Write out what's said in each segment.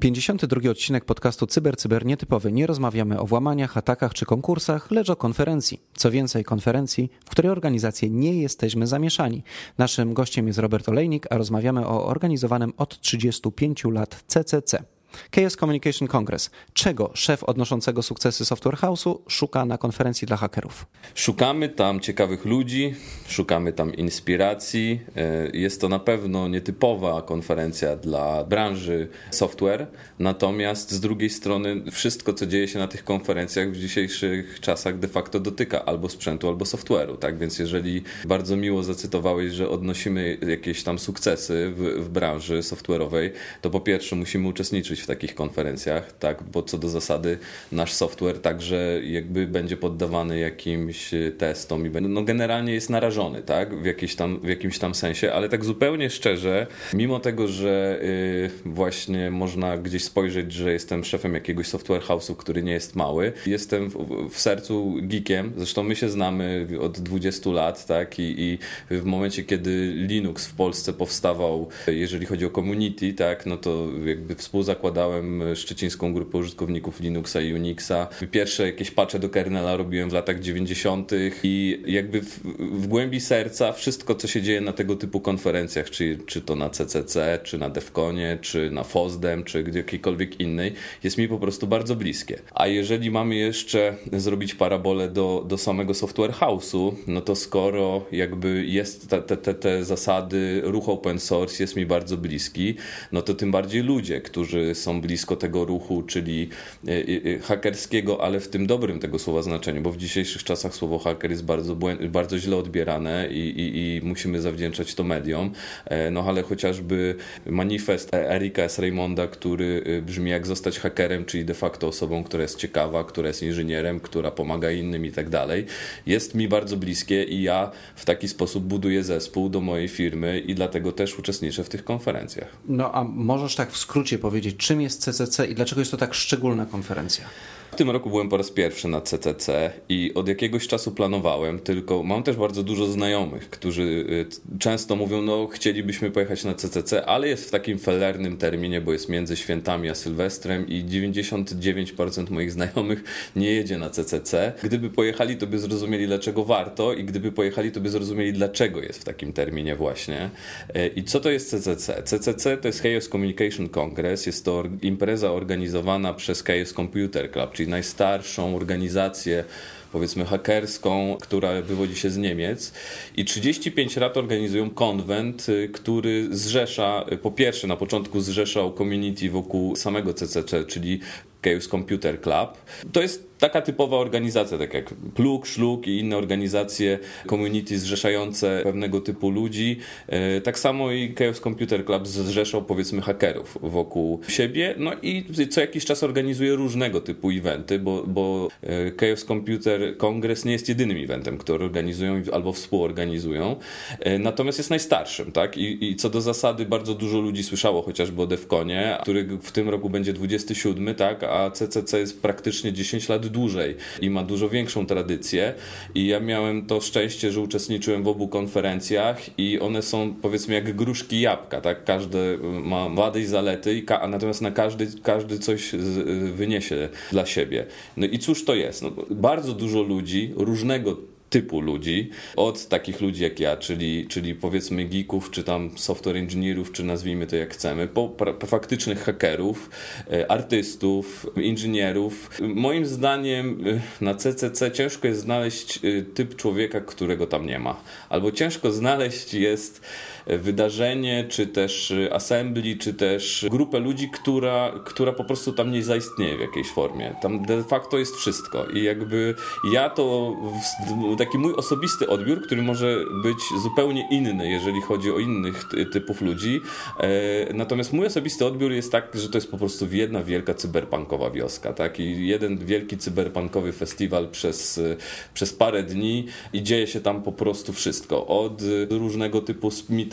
52 odcinek podcastu Cyber Cyber Nietypowy. Nie rozmawiamy o włamaniach, atakach czy konkursach, lecz o konferencji. Co więcej, konferencji, w której organizacje nie jesteśmy zamieszani. Naszym gościem jest Robert Olejnik, a rozmawiamy o organizowanym od 35 lat CCC. KS Communication Congress. Czego szef odnoszącego sukcesy Software House'u szuka na konferencji dla hakerów? Szukamy tam ciekawych ludzi, szukamy tam inspiracji. E, jest to na pewno nietypowa konferencja dla branży software, natomiast z drugiej strony wszystko, co dzieje się na tych konferencjach w dzisiejszych czasach de facto dotyka albo sprzętu, albo software'u. Tak więc jeżeli bardzo miło zacytowałeś, że odnosimy jakieś tam sukcesy w, w branży software'owej, to po pierwsze musimy uczestniczyć w takich konferencjach, tak, bo co do zasady nasz software także jakby będzie poddawany jakimś testom i no generalnie jest narażony, tak, w, jakiś tam, w jakimś tam sensie, ale tak zupełnie szczerze, mimo tego, że yy, właśnie można gdzieś spojrzeć, że jestem szefem jakiegoś software house'u, który nie jest mały, jestem w, w sercu geekiem, zresztą my się znamy od 20 lat, tak, i, i w momencie, kiedy Linux w Polsce powstawał, jeżeli chodzi o community, tak, no to jakby współzakładałem zakładałem szczecińską grupę użytkowników Linuxa i Unixa. Pierwsze jakieś patche do kernela robiłem w latach 90. i jakby w, w głębi serca wszystko, co się dzieje na tego typu konferencjach, czy, czy to na CCC, czy na DEFCONie, czy na FOSDEM, czy jakiejkolwiek innej, jest mi po prostu bardzo bliskie. A jeżeli mamy jeszcze zrobić parabolę do, do samego software house'u, no to skoro jakby jest te, te, te zasady, ruch open source jest mi bardzo bliski, no to tym bardziej ludzie, którzy są blisko tego ruchu, czyli e, e, e, hakerskiego, ale w tym dobrym tego słowa znaczeniu, bo w dzisiejszych czasach słowo haker jest bardzo, bardzo źle odbierane i, i, i musimy zawdzięczać to mediom. No ale chociażby manifest Erika S. Raymonda, który brzmi jak zostać hakerem, czyli de facto osobą, która jest ciekawa, która jest inżynierem, która pomaga innym i tak dalej, jest mi bardzo bliskie i ja w taki sposób buduję zespół do mojej firmy i dlatego też uczestniczę w tych konferencjach. No a możesz tak w skrócie powiedzieć, czym jest CCC i dlaczego jest to tak szczególna konferencja? W tym roku byłem po raz pierwszy na CCC i od jakiegoś czasu planowałem, tylko mam też bardzo dużo znajomych, którzy y, często mówią, no chcielibyśmy pojechać na CCC, ale jest w takim felernym terminie, bo jest między świętami a Sylwestrem i 99% moich znajomych nie jedzie na CCC. Gdyby pojechali, to by zrozumieli, dlaczego warto i gdyby pojechali, to by zrozumieli, dlaczego jest w takim terminie właśnie. E, I co to jest CCC? CCC to jest Chaos Communication Congress, jest to impreza organizowana przez Chaos Computer Club, czyli najstarszą organizację powiedzmy hakerską, która wywodzi się z Niemiec i 35 lat organizują konwent, y, który zrzesza, y, po pierwsze na początku zrzeszał community wokół samego CCC, czyli Chaos Computer Club. To jest taka typowa organizacja, tak jak Pluk, Szluk i inne organizacje, community zrzeszające pewnego typu ludzi. E, tak samo i Chaos Computer Club zrzeszał powiedzmy hakerów wokół siebie, no i co jakiś czas organizuje różnego typu eventy, bo, bo e, Chaos Computer Congress nie jest jedynym eventem, który organizują albo współorganizują, e, natomiast jest najstarszym, tak? I, I, co do zasady bardzo dużo ludzi słyszało chociażby o Defconie, który w tym roku będzie 27, tak? A CCC jest praktycznie 10 lat dłużej i ma dużo większą tradycję. I ja miałem to szczęście, że uczestniczyłem w obu konferencjach i one są powiedzmy jak gruszki jabłka, tak? Każdy ma wady i zalety, i ka- natomiast na każdy, każdy coś z- wyniesie dla siebie. No i cóż to jest? No, bardzo dużo ludzi różnego typu ludzi, od takich ludzi jak ja, czyli, czyli powiedzmy geeków, czy tam software engineerów, czy nazwijmy to jak chcemy, po, po faktycznych hakerów, e, artystów, inżynierów. Moim zdaniem e, na CCC ciężko jest znaleźć e, typ człowieka, którego tam nie ma. Albo ciężko znaleźć jest wydarzenie, czy też assembly, czy też grupę ludzi, która, która po prostu tam nie zaistnieje w jakiejś formie. Tam de facto jest wszystko i jakby ja to taki mój osobisty odbiór, który może być zupełnie inny, jeżeli chodzi o innych typów ludzi. E, natomiast mój osobisty odbiór jest tak, że to jest po prostu jedna wielka cyberpunkowa wioska, tak? I jeden wielki cyberpunkowy festiwal przez, przez parę dni i dzieje się tam po prostu wszystko. Od różnego typu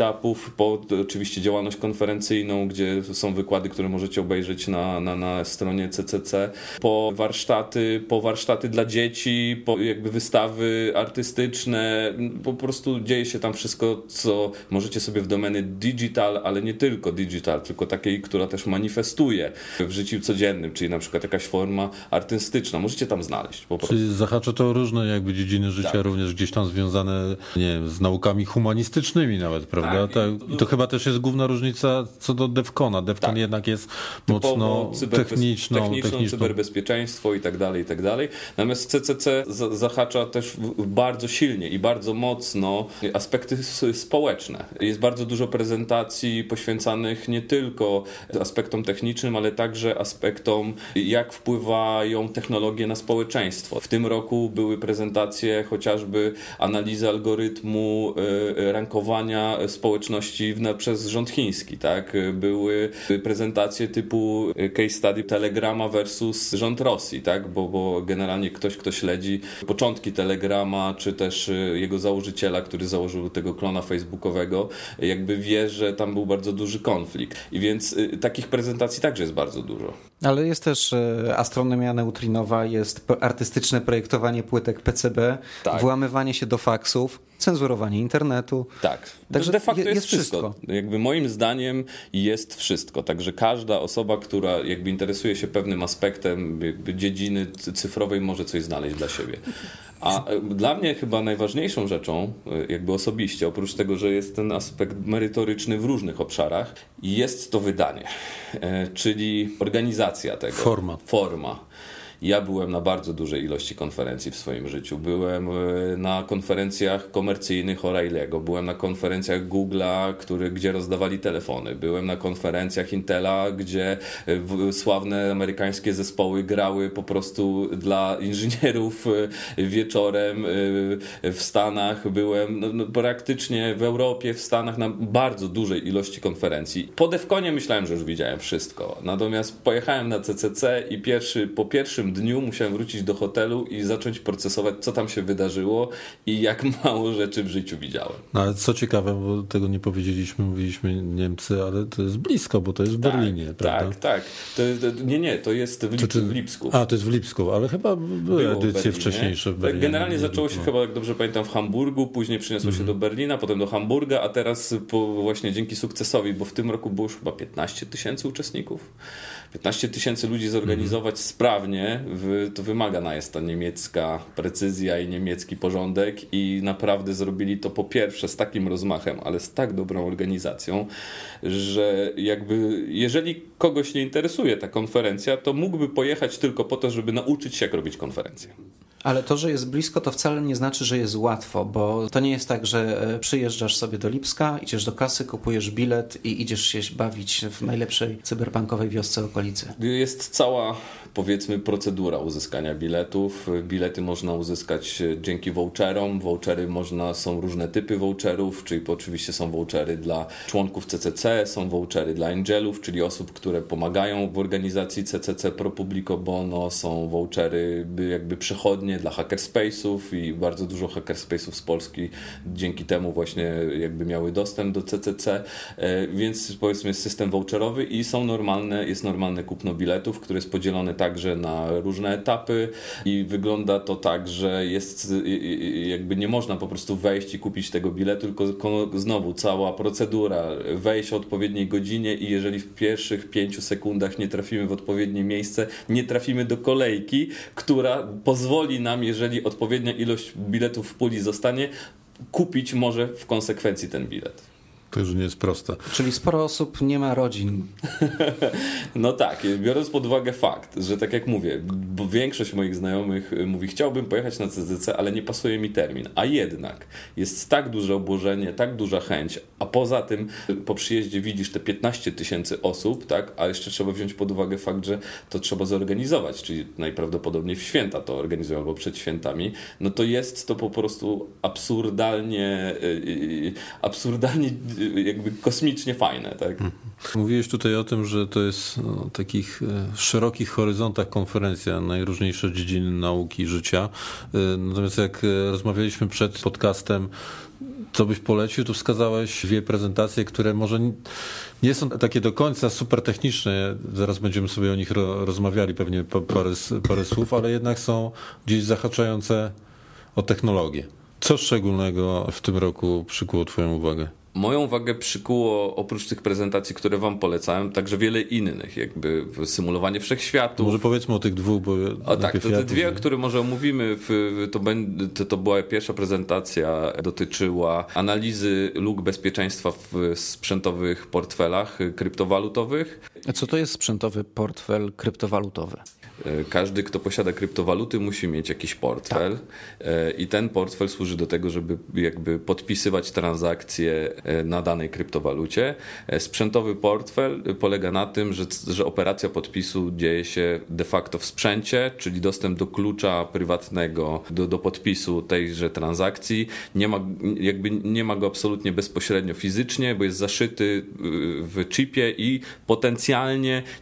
meetupów, po oczywiście działalność konferencyjną, gdzie są wykłady, które możecie obejrzeć na, na, na stronie CCC, po warsztaty, po warsztaty dla dzieci, po jakby wystawy artystyczne, po prostu dzieje się tam wszystko, co możecie sobie w domeny digital, ale nie tylko digital, tylko takiej, która też manifestuje w życiu codziennym, czyli na przykład jakaś forma artystyczna. Możecie tam znaleźć po prostu. Czyli zahacza to różne jakby dziedziny życia, tak. również gdzieś tam związane, nie wiem, z naukami humanistycznymi nawet, prawda? Tak. tak. I to chyba też jest główna różnica co do DEFCONa. DEFCON tak. jednak jest mocno techniczną, techniczną, techniczną, cyberbezpieczeństwo i tak dalej, i tak dalej. Natomiast CCC zahacza też bardzo silnie i bardzo mocno aspekty społeczne. Jest bardzo dużo prezentacji poświęcanych nie tylko aspektom technicznym, ale także aspektom, jak wpływają technologie na społeczeństwo. W tym roku były prezentacje chociażby analizy algorytmu e, rankowania społeczności przez rząd chiński. Tak? Były prezentacje typu case study Telegrama versus rząd Rosji, tak? bo, bo generalnie ktoś, kto śledzi początki Telegrama, czy też jego założyciela, który założył tego klona facebookowego, jakby wie, że tam był bardzo duży konflikt. I więc y, takich prezentacji także jest bardzo dużo. Ale jest też y, astronomia neutrinowa, jest artystyczne projektowanie płytek PCB, tak. włamywanie się do faksów, cenzurowanie internetu. Tak, także de facto jest, jest wszystko. wszystko. Jakby moim zdaniem jest wszystko. Także każda osoba, która jakby interesuje się pewnym aspektem dziedziny cyfrowej może coś znaleźć dla siebie. A e, dla mnie chyba najważniejszą rzeczą, e, jakby osobiście, oprócz tego, że jest ten aspekt merytoryczny w różnych obszarach, jest to wydanie, e, czyli organizacja tego. Forma. Forma. Ja byłem na bardzo dużej ilości konferencji w swoim życiu. Byłem e, na konferencjach komercyjnych O'Reilly'ego, byłem na konferencjach Google'a, który, gdzie rozdawali telefony, byłem na konferencjach Intela, gdzie e, sławne amerykańskie zespoły grały po prostu dla inżynierów e, wieczorem w Stanach. Byłem no, no, praktycznie w Europie, w Stanach na bardzo dużej ilości konferencji. Po Defconie myślałem, że już widziałem wszystko. Natomiast pojechałem na CCC i pierwszy, po pierwszym dniu musiałem wrócić do hotelu i zacząć procesować, co tam się wydarzyło i jak mało rzeczy w życiu widziałem. No ale co ciekawe, bo tego nie powiedzieliśmy, mówiliśmy Niemcy, ale to jest blisko, bo to jest w tak, Berlinie, tak, prawda? Tak, tak. To, to, nie, nie, to jest w, Lip, w Lipsku. A, to jest w Lipsku, ale chyba były Było edycje wcześniejsze w Berlinie. Generalnie zaczęło się chyba, jak dobrze pamiętam, w Hamburgu, później przyniosło się mhm. do Berlina, potem do Hamburga, a teraz po, właśnie dzięki sukcesowi, bo w tym roku było już chyba 15 tysięcy uczestników. 15 tysięcy ludzi zorganizować mhm. sprawnie, to wymaga na jest ta niemiecka precyzja i niemiecki porządek i naprawdę zrobili to po pierwsze z takim rozmachem, ale z tak dobrą organizacją, że jakby jeżeli kogoś nie interesuje ta konferencja, to mógłby pojechać tylko po to, żeby nauczyć się jak robić konferencję. Ale to, że jest blisko, to wcale nie znaczy, że jest łatwo, bo to nie jest tak, że e, przyjeżdżasz sobie do Lipska, idziesz do kasy, kupujesz bilet i idziesz się bawić w najlepszej cyberpunkowej wiosce okolicy. Jest cała powiedzmy procedura uzyskania biletów. Bilety można uzyskać e, dzięki voucherom. Vouchery można, są różne typy voucherów, czyli oczywiście są vouchery dla członków CCC, są vouchery dla angelów, czyli osób, które pomagają w organizacji CCC Pro Publico Bono, są vouchery jakby przechodnie dla hackerspace'ów i bardzo dużo hackerspace'ów z Polski dzięki temu właśnie jakby miały dostęp do CCC, e, więc powiedzmy jest system voucherowy i są normalne, jest normalne kupno biletów, które jest podzielone tak także na różne etapy i wygląda to tak, że jest jakby nie można po prostu wejść i kupić tego biletu, tylko znowu cała procedura, wejść o odpowiedniej godzinie i jeżeli w pierwszych pięciu sekundach nie trafimy w odpowiednie miejsce, nie trafimy do kolejki, która pozwoli nam, jeżeli odpowiednia ilość biletów w puli zostanie, kupić może w konsekwencji ten bilet. To już nie jest proste. Czyli sporo osób nie ma rodzin. no tak, biorąc pod uwagę fakt, że tak jak mówię, bo większość moich znajomych mówi, chciałbym pojechać na CCC, ale nie pasuje mi termin. A jednak jest tak duże obłożenie, tak duża chęć, a poza tym po przyjeździe widzisz te 15 tysięcy osób, tak? A jeszcze trzeba wziąć pod uwagę fakt, że to trzeba zorganizować, czyli najprawdopodobniej w święta to organizują albo przed świętami, no to jest to po prostu absurdalnie, y, y, absurdalnie y, jakby kosmicznie fajne, tak? Mhm. Mówiłeś tutaj o tym, że to jest no, takich szerokich horyzontach konferencja, najróżniejsze dziedziny nauki, życia. Natomiast jak rozmawialiśmy przed podcastem, co byś polecił, tu wskazałeś dwie prezentacje, które może nie są takie do końca super techniczne. Zaraz będziemy sobie o nich rozmawiali, pewnie parę, parę słów, ale jednak są gdzieś zahaczające o technologię. Co szczególnego w tym roku przykuło Twoją uwagę? Moją uwagę przykuło oprócz tych prezentacji, które wam polecałem, także wiele innych, jakby symulowanie wszechświatu. Może powiedzmy o tych dwóch, bo. O tak, to te dwie, które może omówimy, to, to, to była pierwsza prezentacja, dotyczyła analizy luk bezpieczeństwa w sprzętowych portfelach kryptowalutowych. Co to jest sprzętowy portfel kryptowalutowy? E, każdy, kto posiada kryptowaluty, musi mieć jakiś portfel tak. E, i ten portfel służy do tego, żeby jakby podpisywać transakcje e, na danej kryptowalucie. Sprzętowy portfel polega na tym, że, że operacja podpisu dzieje się de facto w sprzęcie, czyli dostęp do klucza prywatnego do, do podpisu tejże transakcji. Nie ma, jakby nie ma go absolutnie bezpośrednio fizycznie, bo jest zaszyty w chipie i potencjalnie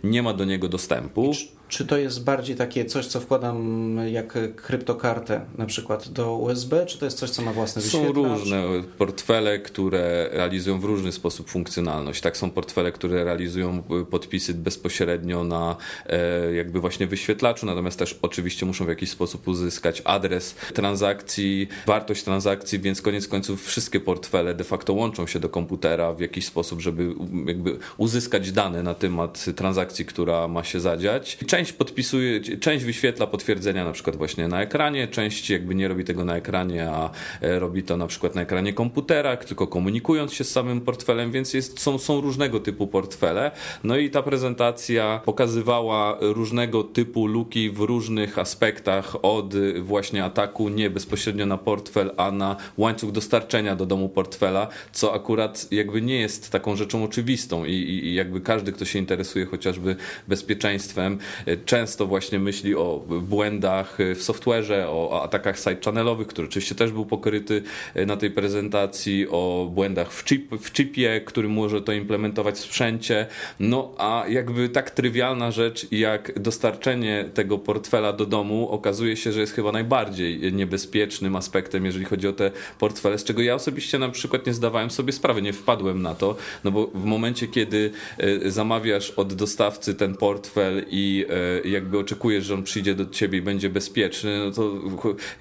nie ma do niego dostępu. Czy to jest bardziej takie coś, co wkładam jak kryptokartę na przykład do USB, czy to jest coś, co ma własny wyświetlacz? Są różne portfele, które realizują w różny sposób funkcjonalność. Tak są portfele, które realizują podpisy bezpośrednio na e, jakby właśnie wyświetlaczu, natomiast też oczywiście muszą w jakiś sposób uzyskać adres transakcji, wartość transakcji, więc koniec końców wszystkie portfele de facto łączą się do komputera w jakiś sposób, żeby jakby uzyskać dane na temat transakcji, która ma się zadziać. Część podpisuje, część wyświetla potwierdzenia na przykład właśnie na ekranie, część jakby nie robi tego na ekranie, a e, robi to na przykład na ekranie komputera, tylko komunikując się z samym portfelem, więc jest, są, są różnego typu portfele. No i ta prezentacja pokazywała różnego typu luki w różnych aspektach od właśnie ataku nie bezpośrednio na portfel, a na łańcuch dostarczenia do domu portfela, co akurat jakby nie jest taką rzeczą oczywistą i, i jakby każdy, kto się interesuje chociażby bezpieczeństwem, często właśnie myśli o błędach w software'ze, o atakach side-channelowych, który oczywiście też był pokryty e, na tej prezentacji, o błędach w, chip, w chipie, który może to implementować w sprzęcie. No a jakby tak trywialna rzecz jak dostarczenie tego portfela do domu okazuje się, że jest chyba najbardziej niebezpiecznym aspektem, jeżeli chodzi o te portfele, z czego ja osobiście na przykład nie zdawałem sobie sprawy, nie wpadłem na to, no bo w momencie, kiedy e, zamawiasz od dostawcy ten portfel i e, jakby oczekujesz, że on przyjdzie do ciebie i będzie bezpieczny, no to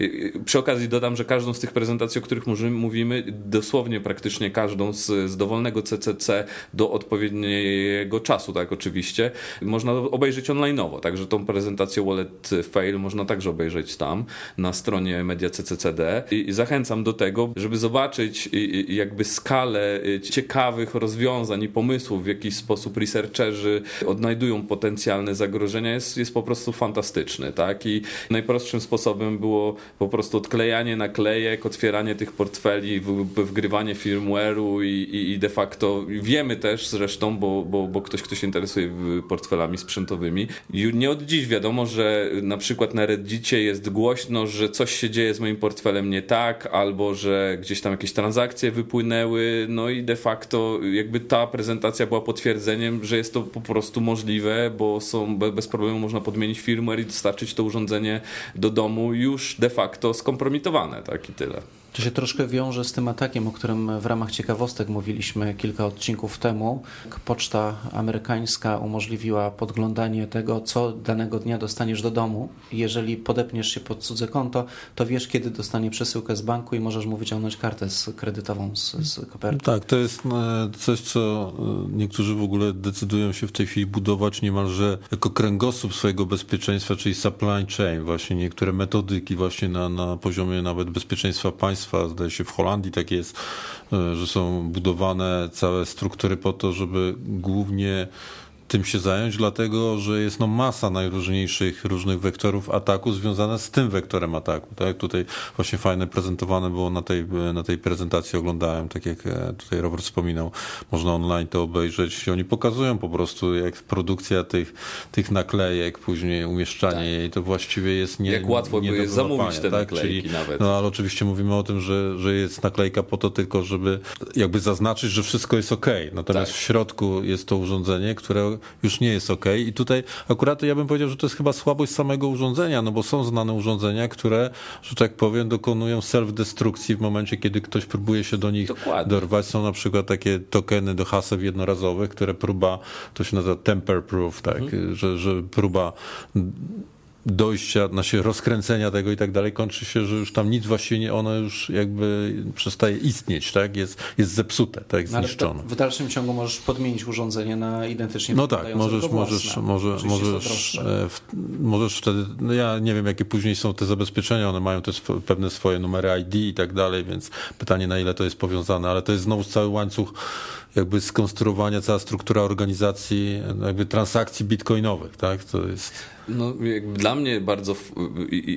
e, przy okazji dodam, że każdą z tych prezentacji, o których mówimy, dosłownie praktycznie każdą z, z dowolnego CCC do odpowiedniego czasu, tak oczywiście, można obejrzeć online'owo, także tą prezentację Wallet Fail można także obejrzeć tam na stronie Media CCCD i zachęcam do tego, żeby zobaczyć jakby skalę e, ciekawych rozwiązań i pomysłów, w jaki sposób researcherzy odnajdują potencjalne zagrożenia jest, jest po prostu fantastyczny, tak? I najprostszym sposobem było po prostu odklejanie naklejek, otwieranie tych portfeli, wgrywanie firmware'u i, i, i de facto wiemy też zresztą, bo, bo, bo ktoś, kto się interesuje portfelami sprzętowymi, nie od dziś wiadomo, że na przykład na Reddicie jest głośno, że coś się dzieje z moim portfelem nie tak, albo że gdzieś tam jakieś transakcje wypłynęły, no i de facto jakby ta prezentacja była potwierdzeniem, że jest to po prostu możliwe, bo są bez problemu można podmienić firmware i dostarczyć to urządzenie do domu już de facto skompromitowane, tak i tyle. To się troszkę wiąże z tym atakiem, o którym w ramach ciekawostek mówiliśmy kilka odcinków temu. Poczta amerykańska umożliwiła podglądanie tego, co danego dnia dostaniesz do domu. Jeżeli podepniesz się pod cudze konto, to wiesz, kiedy dostanie przesyłkę z banku i możesz mu wyciągnąć kartę z kredytową z, z koperty. Tak, to jest e, coś, co e, niektórzy w ogóle decydują się w tej chwili budować niemalże jako kręgosłup swojego bezpieczeństwa, czyli supply chain, właśnie niektóre metodyki właśnie na, na poziomie nawet bezpieczeństwa państwa państwa, zdaje się w Holandii tak jest, że są budowane całe struktury po to, żeby głównie tym się zająć, dlatego że jest no masa najróżniejszych różnych wektorów ataku związane z tym wektorem ataku. Tak? Tutaj właśnie fajne prezentowane było na tej, na tej prezentacji, oglądałem, tak jak e, tutaj Robert wspominał, można online to obejrzeć. Oni pokazują po prostu, jak produkcja tych, tych naklejek, później umieszczanie tak. jej, to właściwie jest nie Jak łatwo nie by zamówić te tak? naklejki Czyli, nawet. No ale oczywiście mówimy o tym, że, że jest naklejka po to tylko, żeby jakby zaznaczyć, że wszystko jest ok. Natomiast tak. w środku jest to urządzenie, które już nie jest ok. I tutaj akurat ja bym powiedział, że to jest chyba słabość samego urządzenia, no bo są znane urządzenia, które, że tak powiem, dokonują self-destrukcji w momencie, kiedy ktoś próbuje się do nich Dokładnie. dorwać. Są na przykład takie tokeny do haseł jednorazowych, które próba, to się nazywa temper proof, tak, mhm. że, że próba dojścia, znaczy rozkręcenia tego i tak dalej, kończy się, że już tam nic właściwie nie, ono już jakby przestaje istnieć, tak? Jest, jest zepsute, tak? No, zniszczone. w dalszym ciągu możesz podmienić urządzenie na identycznie No tak, możesz, możesz, może, możesz, e, w, możesz wtedy, no ja nie wiem, jakie później są te zabezpieczenia, one mają też pewne swoje numery ID i tak dalej, więc pytanie, na ile to jest powiązane, ale to jest znowu cały łańcuch jakby skonstruowania, cała struktura organizacji, jakby transakcji bitcoinowych, tak? To jest... No, dla mnie bardzo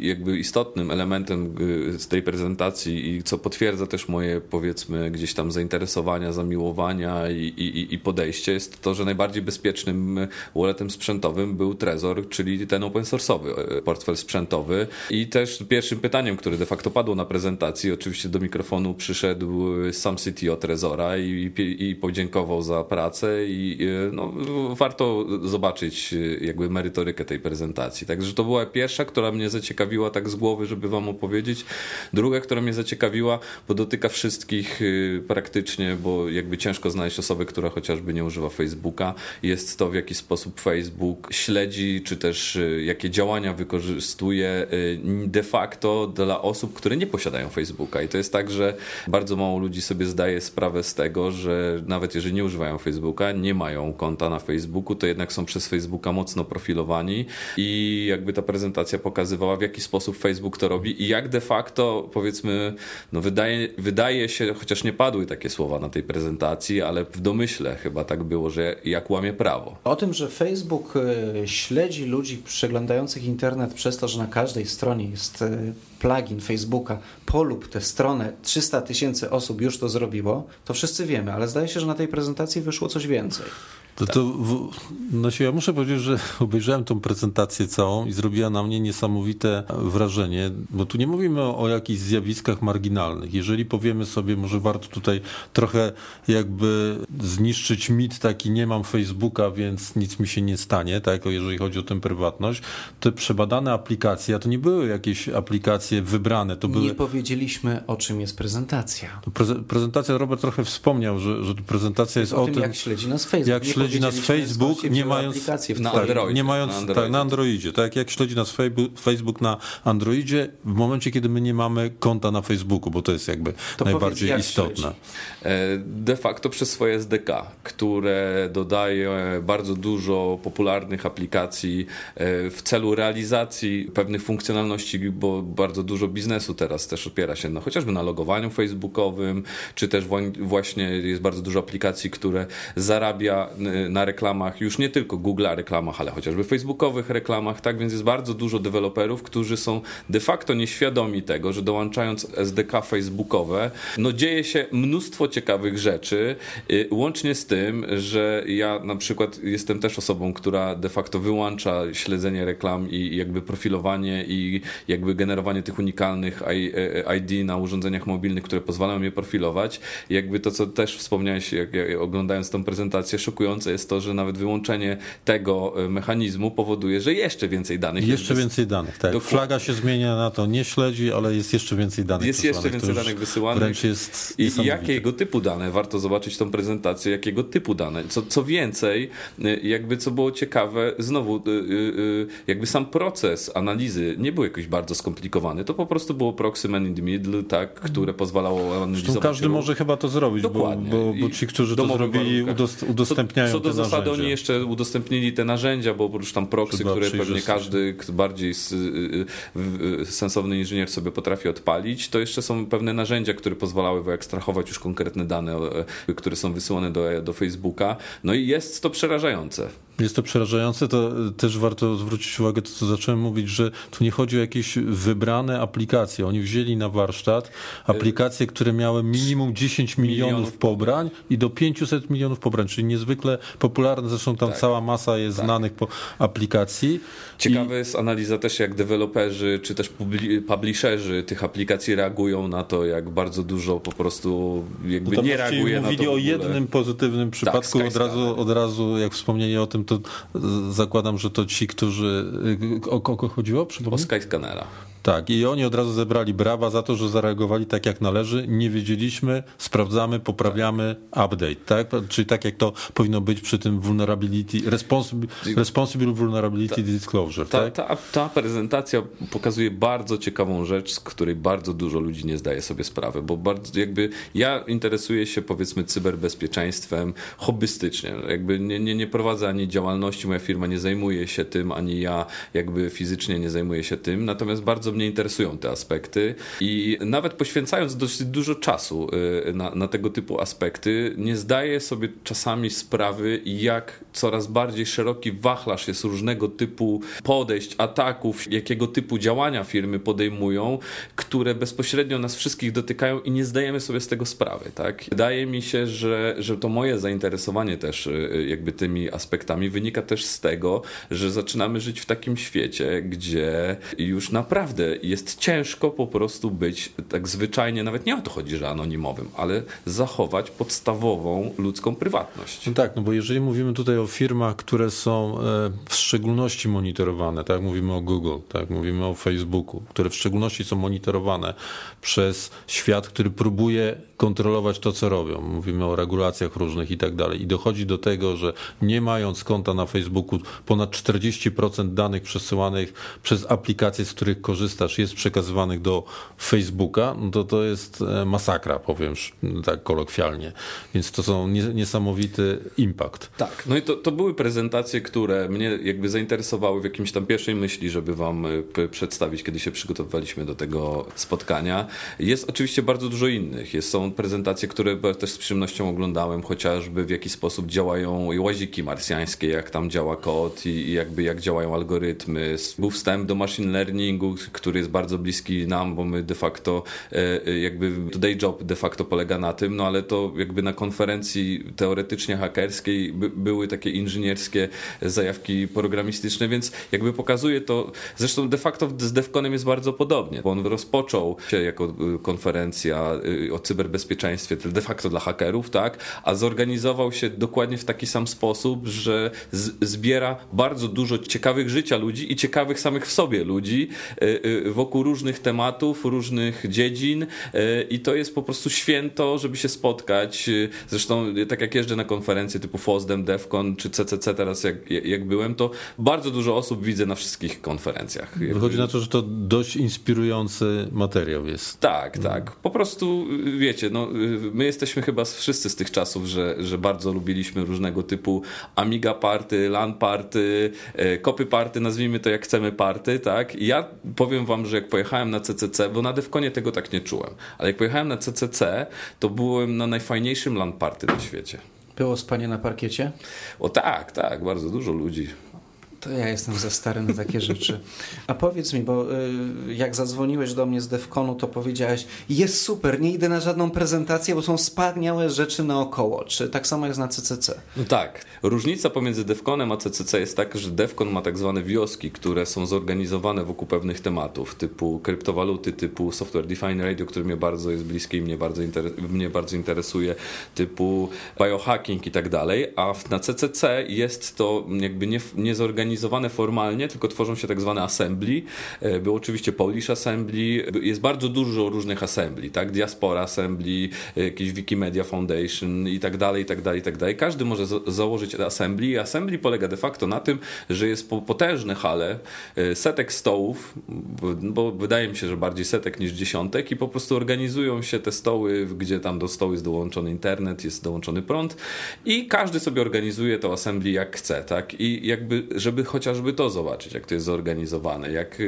jakby istotnym elementem y, z tej prezentacji i co potwierdza też moje powiedzmy gdzieś tam zainteresowania, zamiłowania i, i, i podejście jest to, że najbardziej bezpiecznym walletem sprzętowym był Trezor, czyli ten open source'owy y, portfel sprzętowy. I też pierwszym pytaniem, które de facto padło na prezentacji, oczywiście do mikrofonu przyszedł sam CTO Trezora i, i, podziękował za pracę i y, no, warto zobaczyć jakby merytorykę tej prezentacji prezentacji. Także to była pierwsza, która mnie zaciekawiła tak z głowy, żeby wam opowiedzieć. Druga, która mnie zaciekawiła, bo dotyka wszystkich y, praktycznie, bo jakby ciężko znaleźć osobę, która chociażby nie używa Facebooka, jest to w jaki sposób Facebook śledzi, czy też y, jakie działania wykorzystuje y, de facto dla osób, które nie posiadają Facebooka. I to jest tak, że bardzo mało ludzi sobie zdaje sprawę z tego, że nawet jeżeli nie używają Facebooka, nie mają konta na Facebooku, to jednak są przez Facebooka mocno profilowani i jakby ta prezentacja pokazywała, w jaki sposób Facebook to robi i jak de facto, powiedzmy, no wydaje, wydaje się, chociaż nie padły takie słowa na tej prezentacji, ale w domyśle chyba tak było, że jak łamie prawo. O tym, że Facebook e, śledzi ludzi przeglądających internet przez to, że na każdej stronie jest e, plugin Facebooka, polub tę stronę, 300 tysięcy osób już to zrobiło, to wszyscy wiemy, ale zdaje się, że na tej prezentacji wyszło coś więcej. To, to w, no się, ja muszę powiedzieć, że obejrzałem tą prezentację całą i zrobiła na mnie niesamowite wrażenie, bo tu nie mówimy o, o jakichś zjawiskach marginalnych. Jeżeli powiemy sobie, może warto tutaj trochę jakby zniszczyć mit taki, nie mam Facebooka, więc nic mi się nie stanie, tak, jeżeli chodzi o tę prywatność, te przebadane aplikacje, a to nie były jakieś aplikacje wybrane, to były... Nie powiedzieliśmy, o czym jest prezentacja. Prezentacja, Robert trochę wspomniał, że, że prezentacja jest, jest o, tym, jak śledzi nas Facebook. Jak śledzi śledzi nas Facebook, nie mając, na, tak, Androidzie, nie mając na Androidzie. Tak, na Androidzie. Tak jak śledzi nas Facebook na Androidzie w momencie, kiedy my nie mamy konta na Facebooku, bo to jest jakby to najbardziej powiedz, istotne. E, de facto przez swoje SDK, które dodaje bardzo dużo popularnych aplikacji e, w celu realizacji pewnych funkcjonalności, bo bardzo dużo biznesu teraz też opiera się no, chociażby na logowaniu facebookowym, czy też właśnie jest bardzo dużo aplikacji, które zarabia na reklamach, już nie tylko Google'a reklamach, ale chociażby facebookowych reklamach, tak więc jest bardzo dużo deweloperów, którzy są de facto nieświadomi tego, że dołączając SDK facebookowe, no dzieje się mnóstwo ciekawych rzeczy, y, łącznie z tym, że ja na przykład jestem też osobą, która de facto wyłącza śledzenie reklam i jakby profilowanie i jakby generowanie tych unikalnych ID e, na urządzeniach mobilnych, które pozwalają je profilować. Jakby to, co też wspomniałeś, jak oglądając tą prezentację, szokujące jest to, że nawet wyłączenie tego e, mechanizmu powoduje, że jeszcze więcej danych Jeszcze jest więcej danych, tak. Dokładnie. Flaga się zmienia na to, nie śledzi, ale jest jeszcze więcej danych Jest jeszcze więcej danych wysyłanych. Wręcz jest I, jakiego typu dane? Warto zobaczyć tą prezentację, jakiego typu dane. Co, co więcej, e, jakby co było ciekawe, znowu e, jakby sam proces analizy nie był jakoś bardzo skomplikowany. To po prostu było proxy man in the middle, tak, które pozwalało analizować. Zresztą każdy może chyba to zrobić, bo, bo, bo, ci, którzy to zrobili, udostępniają co do zasady narzędzia. oni jeszcze udostępnili te narzędzia, bo oprócz tam proxy, które pewnie każdy bardziej sensowny inżynier sobie potrafi odpalić, to jeszcze są pewne narzędzia, które pozwalały wyekstrahować już konkretne dane, które są wysyłane do, do Facebooka. No i jest to przerażające. Jest to przerażające, to też warto zwrócić uwagę to, co zacząłem mówić, że tu nie chodzi o jakieś wybrane aplikacje. Oni wzięli na warsztat aplikacje, które miały minimum 10 milionów, milionów pobrań i do 500 milionów pobrań, czyli niezwykle popularne, zresztą tam tak. cała masa jest tak. znanych aplikacji. Ciekawa I... jest analiza też, jak deweloperzy czy też publisherzy tych aplikacji reagują na to, jak bardzo dużo po prostu jakby nie reaguje na to. o jednym pozytywnym przypadku, tak, od, razu, od razu jak wspomnieli o tym, to zakładam, że to ci, którzy... O kogo chodziło? O Skyscannera. Tak, i oni od razu zebrali brawa za to, że zareagowali tak jak należy. Nie wiedzieliśmy, sprawdzamy, poprawiamy, update, tak? Czyli tak jak to powinno być przy tym vulnerability, responsible, responsible vulnerability ta, disclosure, ta, tak? Ta, ta prezentacja pokazuje bardzo ciekawą rzecz, z której bardzo dużo ludzi nie zdaje sobie sprawy, bo bardzo jakby ja interesuję się powiedzmy cyberbezpieczeństwem hobbystycznie, jakby nie, nie, nie prowadzę ani działalności, moja firma nie zajmuje się tym, ani ja jakby fizycznie nie zajmuję się tym, natomiast bardzo mnie interesują te aspekty i nawet poświęcając dość dużo czasu y, na, na tego typu aspekty, nie zdaję sobie czasami sprawy, jak coraz bardziej szeroki wachlarz jest różnego typu podejść, ataków, jakiego typu działania firmy podejmują, które bezpośrednio nas wszystkich dotykają i nie zdajemy sobie z tego sprawy. Tak? Wydaje mi się, że, że to moje zainteresowanie też y, jakby tymi aspektami wynika też z tego, że zaczynamy żyć w takim świecie, gdzie już naprawdę jest ciężko po prostu być tak zwyczajnie, nawet nie o to chodzi, że anonimowym, ale zachować podstawową ludzką prywatność. No tak, no bo jeżeli mówimy tutaj o firmach, które są e, w szczególności monitorowane, tak mówimy o Google, tak mówimy o Facebooku, które w szczególności są monitorowane przez świat, który próbuje kontrolować to, co robią. Mówimy o regulacjach różnych i tak dalej. I dochodzi do tego, że nie mając konta na Facebooku, ponad 40% danych przesyłanych przez aplikacje, z których jest przekazywanych do Facebooka, no to to jest e, masakra, powiem tak kolokwialnie. Więc to są niesamowity impact. Tak, no i to, to były prezentacje, które mnie jakby zainteresowały w jakimś tam pierwszej myśli, żeby wam e, przedstawić, kiedy się przygotowywaliśmy do tego spotkania. Jest oczywiście bardzo dużo innych. Jest, są prezentacje, które też z przyjemnością oglądałem, chociażby w jaki sposób działają łaziki marsjańskie, jak tam działa kod i, i jakby jak działają algorytmy. Był wstęp do machine learningu, który jest bardzo bliski nam, bo my de facto e, e, jakby day job de facto polega na tym, no ale to jakby na konferencji teoretycznie hakerskiej by, były takie inżynierskie zajawki programistyczne, więc jakby pokazuje to, zresztą de facto z DEFCONem jest bardzo podobnie, bo on rozpoczął się jako e, konferencja o cyberbezpieczeństwie bezpieczeństwie de facto dla hakerów, tak? A zorganizował się dokładnie w taki sam sposób, że zbiera bardzo dużo ciekawych życia ludzi i ciekawych samych w sobie ludzi wokół różnych tematów, różnych dziedzin y, i to jest po prostu święto, żeby się spotkać. Zresztą tak jak jeżdżę na konferencje typu FOSDEM, DEFCON czy CCC teraz jak, jak byłem, to bardzo dużo osób widzę na wszystkich konferencjach. Wychodzi na to, że to dość inspirujący materiał jest. Tak, tak. Po prostu wiecie, wiecie, no, my jesteśmy chyba wszyscy z tych czasów, że, że bardzo lubiliśmy różnego typu Amiga party, LAN party, kopy party, nazwijmy to jak chcemy party, tak? I ja powiem wam, że jak pojechałem na CCC, bo na Defconie tego tak nie czułem, ale jak pojechałem na CCC, to byłem na najfajniejszym LAN party na świecie. Było spanie na parkiecie? O tak, tak, bardzo dużo ludzi. To ja jestem za stary na takie rzeczy. A powiedz mi, bo y, jak zadzwoniłeś do mnie z Defconu, to powiedziałeś, jest super, nie idę na żadną prezentację, bo są wspaniałe rzeczy naokoło. Czy tak samo jest na CCC? No tak. Różnica pomiędzy Defconem a CCC jest taka, że Defcon ma tak zwane wioski, które są zorganizowane wokół pewnych tematów, typu kryptowaluty, typu software defined radio, który mnie bardzo jest bliski i mnie bardzo, mnie bardzo interesuje, typu biohacking i tak dalej, a na CCC jest to jakby nie, nie zorganizowane organizowane formalnie, tylko tworzą się tak zwane assembly. E, był oczywiście Polish Assembly, jest bardzo dużo różnych assembly, tak? Diaspora Assembly, jakiś Wikimedia Foundation i tak dalej, i tak dalej, i tak dalej. Każdy może założyć assembly i assembly polega de facto na tym, że jest potężne hale, setek stołów, bo wydaje mi się, że bardziej setek niż dziesiątek i po prostu organizują się te stoły, gdzie tam do stołu jest dołączony internet, jest dołączony prąd i każdy sobie organizuje to assembly jak chce, tak? I jakby, żeby chociażby to zobaczyć, jak to jest zorganizowane, jak,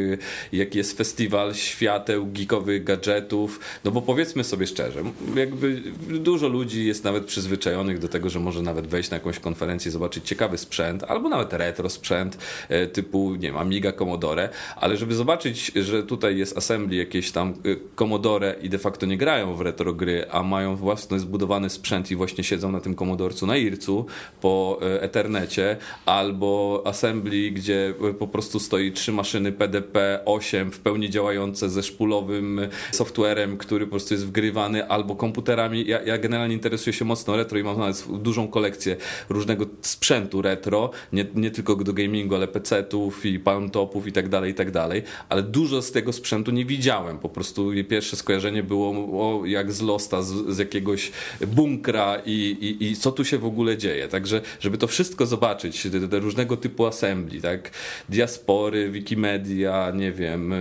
jak jest festiwal świateł, geekowych gadżetów, no bo powiedzmy sobie szczerze, jakby dużo ludzi jest nawet przyzwyczajonych do tego, że może nawet wejść na jakąś konferencję, zobaczyć ciekawy sprzęt, albo nawet retro sprzęt e, typu, nie wiem, Amiga, Commodore, ale żeby zobaczyć, że tutaj jest assembly jakieś tam e, Commodore i de facto nie grają w retro gry, a mają własny zbudowany sprzęt i właśnie siedzą na tym Commodorcu na IRCu po e, Ethernecie, albo assembly, gdzie po prostu stoi trzy maszyny PDP-8 w pełni działające ze szpulowym softwarem, który po prostu jest wgrywany, albo komputerami. Ja, ja generalnie interesuję się mocno retro i mam nawet dużą kolekcję różnego sprzętu retro, nie, nie tylko do gamingu, ale PC-ów i palmtopów i tak dalej, i tak dalej, ale dużo z tego sprzętu nie widziałem. Po prostu pierwsze skojarzenie było o, jak z Losta, z, z jakiegoś bunkra i, i, i, co tu się w ogóle dzieje. Także, żeby to wszystko zobaczyć, te, te różnego typu assembly, tak, diaspory, Wikimedia, nie wiem,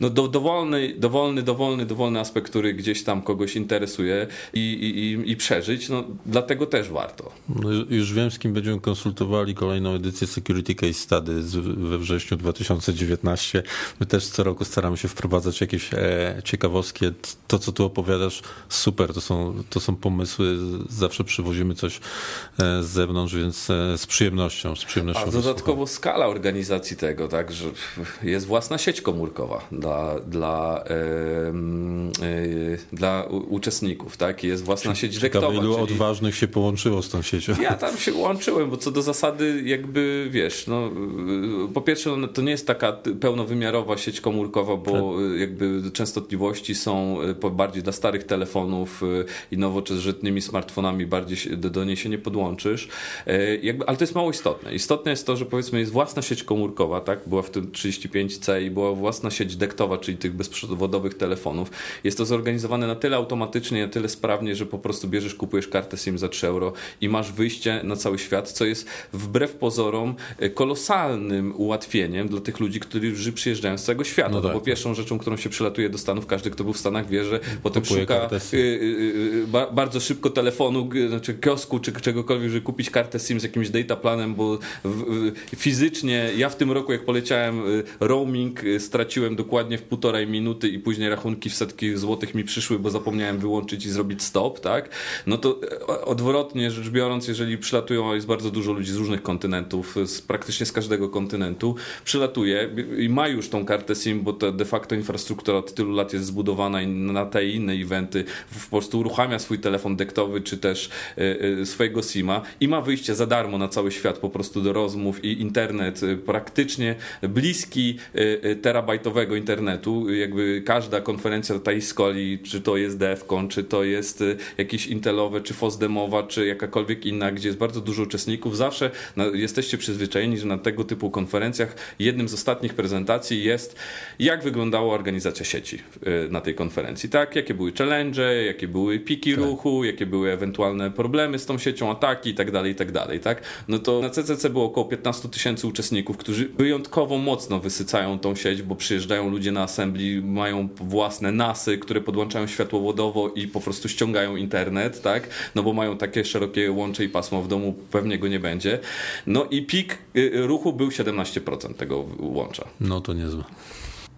no do, dowolny, dowolny, dowolny, dowolny aspekt, który gdzieś tam kogoś interesuje i, i, i przeżyć, no dlatego też warto. No, już wiem, z kim będziemy konsultowali kolejną edycję Security Case Study we wrześniu 2019. My też co roku staramy się wprowadzać jakieś e, ciekawostki. To, co tu opowiadasz, super, to są, to są pomysły, zawsze przywozimy coś e, z zewnątrz, więc e, z przyjemnością, z przyjemnością. A dodatkowo skala organizacji tego, tak, że jest własna sieć komórkowa dla, dla, yy, dla uczestników, tak, jest własna sieć dektowa. Ilu czyli... odważnych się połączyło z tą siecią? Ja tam się łączyłem, bo co do zasady jakby, wiesz, no, po pierwsze no, to nie jest taka pełnowymiarowa sieć komórkowa, bo tak. jakby częstotliwości są bardziej dla starych telefonów i nowoczesnymi smartfonami bardziej do, do niej się nie podłączysz. E, jakby, ale to jest mało istotne. Istotne jest to, że powiedzmy jest własna sieć komórkowa, tak? Była w tym 35C i była własna sieć dektowa, czyli tych bezprzewodowych telefonów. Jest to zorganizowane na tyle automatycznie, na tyle sprawnie, że po prostu bierzesz, kupujesz kartę SIM za 3 euro i masz wyjście na cały świat, co jest wbrew pozorom e, kolosalnym ułatwieniem dla tych ludzi, którzy przyjeżdżają z całego świata. No tak, bo pierwszą rzeczą, którą się przylatuje do Stanów, każdy, kto był w Stanach wie, że potem szuka y, y, y, bardzo szybko telefonu, znaczy kiosku czy czegokolwiek, żeby kupić kartę SIM z jakimś data planem, bo fizycznie ja w tym roku jak poleciałem roaming straciłem dokładnie w półtorej minuty i później rachunki w setki złotych mi przyszły, bo zapomniałem wyłączyć i zrobić stop, tak? No to odwrotnie rzecz biorąc, jeżeli przylatują, jest bardzo dużo ludzi z różnych kontynentów, z praktycznie z każdego kontynentu, przylatuje i ma już tą kartę SIM, bo to de facto infrastruktura od tylu lat jest zbudowana i na te i inne eventy po prostu uruchamia swój telefon dektowy, czy też y, y, swojego SIMa i ma wyjście za darmo na cały świat po prostu do rozmów i internet y, praktycznie bliski terabajtowego internetu. Jakby każda konferencja tej skoli, czy to jest DEFCON, czy to jest jakieś intelowe, czy FOSDEMowa, czy jakakolwiek inna, gdzie jest bardzo dużo uczestników, zawsze jesteście przyzwyczajeni, że na tego typu konferencjach jednym z ostatnich prezentacji jest jak wyglądała organizacja sieci na tej konferencji, tak? Jakie były challenge, jakie były piki tak. ruchu, jakie były ewentualne problemy z tą siecią, ataki i tak dalej, i tak dalej, tak? No to na CCC było około 15 tysięcy uczestników, którzy wyjątkowo mocno wysycają tą sieć, bo przyjeżdżają ludzie na assembly, mają własne NASy, które podłączają światłowodowo i po prostu ściągają internet, tak? No bo mają takie szerokie łącze i pasmo w domu, pewnie go nie będzie. No i pik y, ruchu był 17% tego łącza. No to niezłe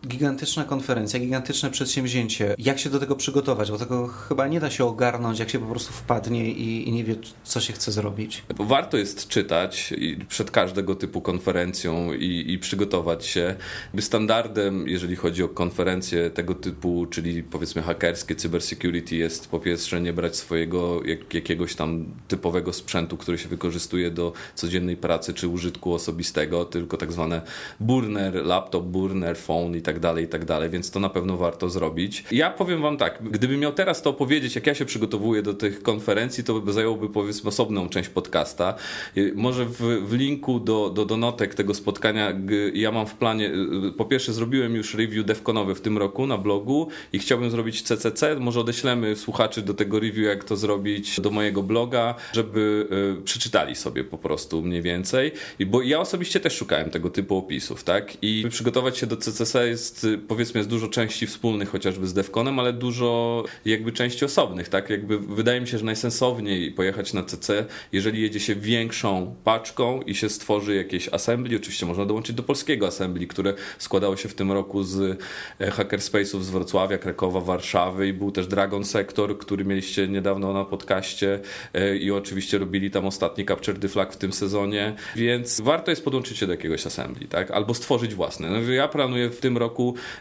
gigantyczna konferencja, gigantyczne przedsięwzięcie. Jak się do tego przygotować? Bo tego chyba nie da się ogarnąć, jak się po prostu wpadnie i, i nie wie, co się chce zrobić. Warto jest czytać przed każdego typu konferencją i, i przygotować się. Standardem, jeżeli chodzi o konferencje tego typu, czyli powiedzmy hakerskie, cybersecurity, jest po pierwsze nie brać swojego jak, jakiegoś tam typowego sprzętu, który się wykorzystuje do codziennej pracy czy użytku osobistego, tylko tak zwane burner, laptop, burner, phone i tak tak dalej, i tak dalej, więc to na pewno warto zrobić. Ja powiem wam tak, gdybym miał teraz to opowiedzieć, jak ja się przygotowuję do tych konferencji, to by zajęłoby powiedzmy osobną część podcasta. Y, może w, w linku do, do, do notek tego spotkania ja mam w planie, y, po pierwsze zrobiłem już review defconowy w tym roku na blogu i chciałbym zrobić CCC, może odeślemy słuchaczy do tego review, jak to zrobić do mojego bloga, żeby y, przeczytali sobie po prostu mniej więcej, bo ja osobiście też szukałem tego typu opisów, tak, i przygotować się do CCC jest, powiedzmy, jest dużo części wspólnych chociażby z defconem, ale dużo jakby części osobnych, tak, jakby wydaje mi się, że najsensowniej pojechać na CC, jeżeli jedzie się większą paczką i się stworzy jakieś assembly, oczywiście można dołączyć do polskiego assembly, które składało się w tym roku z e, hackerspace'ów z Wrocławia, Krakowa, Warszawy i był też Dragon Sector, który mieliście niedawno na podcaście e, i oczywiście robili tam ostatni Capture the Flag w tym sezonie, więc warto jest podłączyć się do jakiegoś assembly, tak? Albo stworzyć własne. No, ja planuję w tym roku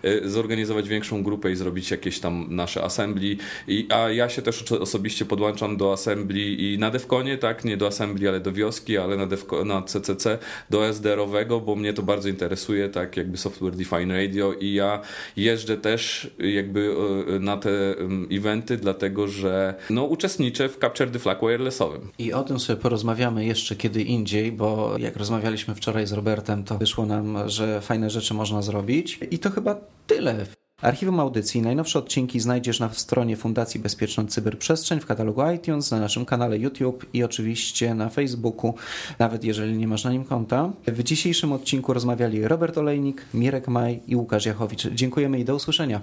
e, zorganizować większą grupę i zrobić jakieś tam nasze assembly, I, a ja się też osobiście podłączam do assembly i na Defconie, tak? Nie do assembly, ale do wioski, ale na, Defco, na CCC do SDR-owego, bo mnie to bardzo interesuje, tak? Jakby Software Defined Radio i ja jeżdżę też jakby na te eventy, dlatego że no, uczestniczę w Capture the Flag wirelessowym. I o tym sobie porozmawiamy jeszcze kiedy indziej, bo jak rozmawialiśmy wczoraj z Robertem, to wyszło nam, że fajne rzeczy można zrobić. I to chyba tyle. Archiwum audycji, najnowsze odcinki znajdziesz na stronie Fundacji Bezpieczna Cyberprzestrzeń w katalogu iTunes, na naszym kanale YouTube i oczywiście na Facebooku, nawet jeżeli nie masz na nim konta. W dzisiejszym odcinku rozmawiali Robert Olejnik, Mirek Maj i Łukasz Jachowicz. Dziękujemy i do usłyszenia.